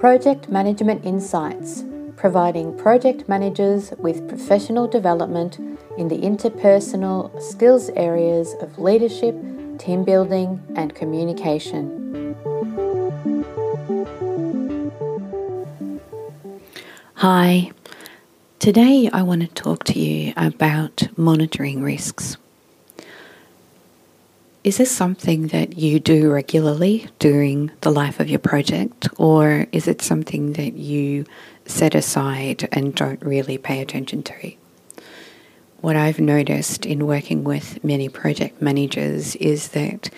Project Management Insights, providing project managers with professional development in the interpersonal skills areas of leadership, team building, and communication. Hi, today I want to talk to you about monitoring risks. Is this something that you do regularly during the life of your project, or is it something that you set aside and don't really pay attention to? What I've noticed in working with many project managers is that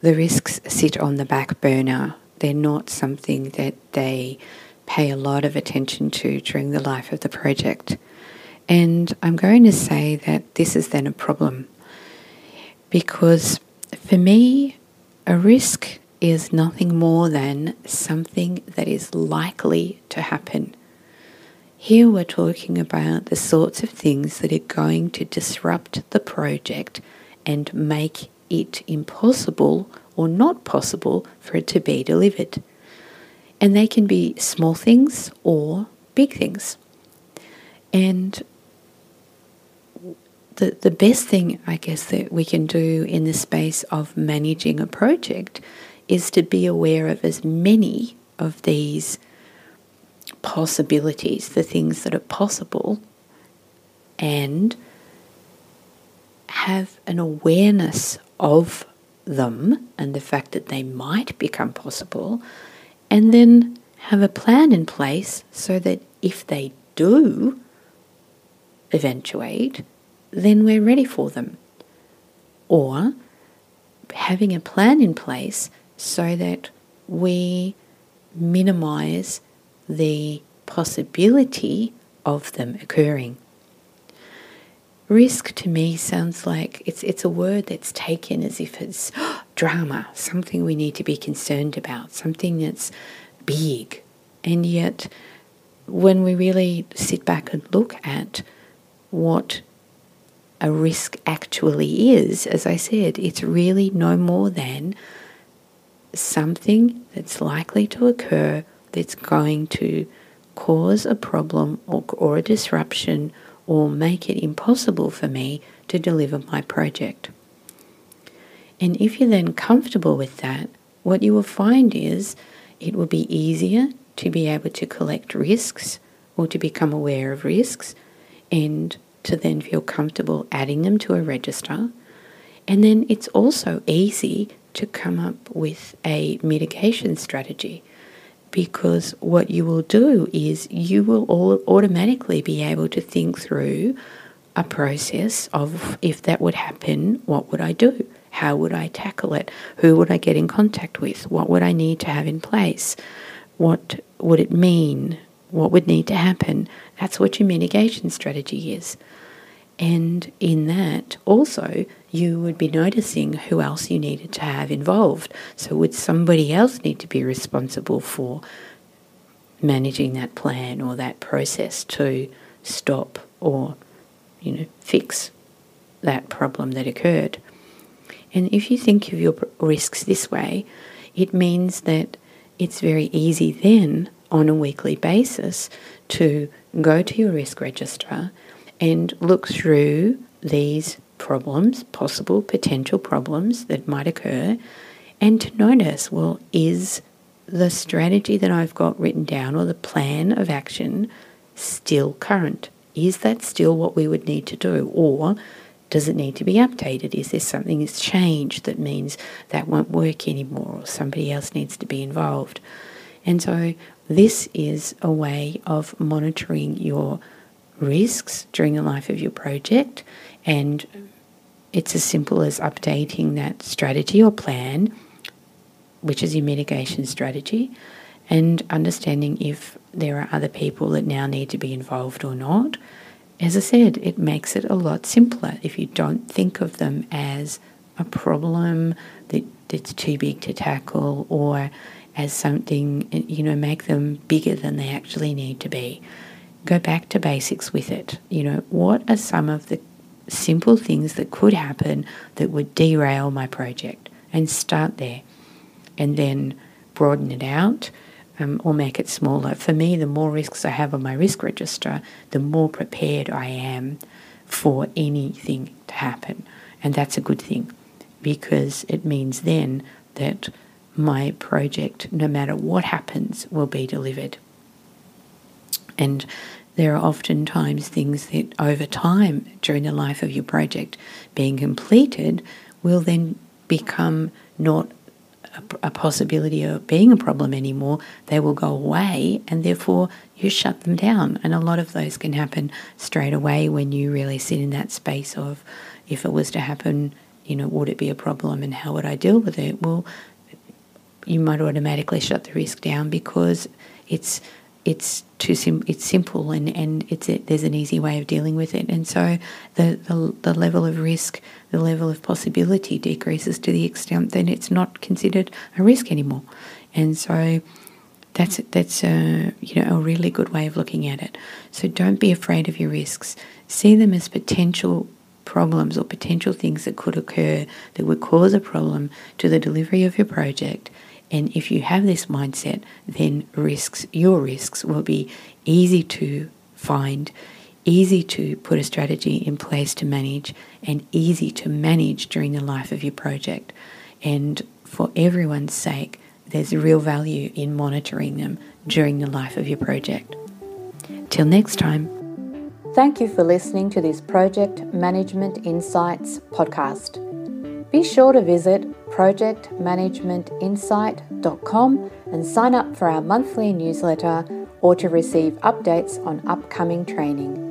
the risks sit on the back burner. They're not something that they pay a lot of attention to during the life of the project. And I'm going to say that this is then a problem because for me, a risk is nothing more than something that is likely to happen. Here we're talking about the sorts of things that are going to disrupt the project and make it impossible or not possible for it to be delivered. And they can be small things or big things. And the, the best thing, I guess, that we can do in the space of managing a project is to be aware of as many of these possibilities, the things that are possible, and have an awareness of them and the fact that they might become possible and then have a plan in place so that if they do eventuate, then we're ready for them. Or having a plan in place so that we minimize the possibility of them occurring. Risk to me sounds like it's it's a word that's taken as if it's drama, something we need to be concerned about, something that's big. And yet when we really sit back and look at what a risk actually is, as I said, it's really no more than something that's likely to occur that's going to cause a problem or, or a disruption or make it impossible for me to deliver my project. And if you're then comfortable with that, what you will find is it will be easier to be able to collect risks or to become aware of risks and to then feel comfortable adding them to a register. And then it's also easy to come up with a mitigation strategy because what you will do is you will all automatically be able to think through a process of if that would happen, what would I do? How would I tackle it? Who would I get in contact with? What would I need to have in place? What would it mean? What would need to happen? That's what your mitigation strategy is. And in that, also, you would be noticing who else you needed to have involved. So, would somebody else need to be responsible for managing that plan or that process to stop or, you know, fix that problem that occurred? And if you think of your risks this way, it means that it's very easy then on a weekly basis to go to your risk register and look through these problems, possible potential problems that might occur, and to notice well, is the strategy that I've got written down or the plan of action still current? Is that still what we would need to do? Or does it need to be updated? Is there something that's changed that means that won't work anymore or somebody else needs to be involved? And so this is a way of monitoring your risks during the life of your project. And it's as simple as updating that strategy or plan, which is your mitigation strategy, and understanding if there are other people that now need to be involved or not. As I said, it makes it a lot simpler if you don't think of them as a problem that, that's too big to tackle or as something, you know, make them bigger than they actually need to be go back to basics with it. You know, what are some of the simple things that could happen that would derail my project? and start there and then broaden it out um, or make it smaller. For me, the more risks I have on my risk register, the more prepared I am for anything to happen. And that's a good thing because it means then that my project, no matter what happens, will be delivered. And there are oftentimes things that over time during the life of your project being completed will then become not a, a, possibility of being a problem anymore. They will go away and therefore you shut them down. And a lot of those can happen straight away when you really sit in that space of if it was to happen, you know, would it be a problem and how would I deal with it? Well, you might automatically shut the risk down because it's it's too sim- it's simple and and it's a, there's an easy way of dealing with it. And so the, the the level of risk the level of possibility decreases to the extent that it's not considered a risk anymore. And so that's that's a you know a really good way of looking at it. So don't be afraid of your risks. See them as potential problems or potential things that could occur that would cause a problem to the delivery of your project and if you have this mindset, then risks, your risks will be easy to find, easy to put a strategy in place to manage, and easy to manage during the life of your project. And for everyone's sake, there's real value in monitoring them during the life of your project. Till next time. Thank you for listening to this Project Management Insights podcast. Be sure to visit projectmanagementinsight.com and sign up for our monthly newsletter or to receive updates on upcoming training.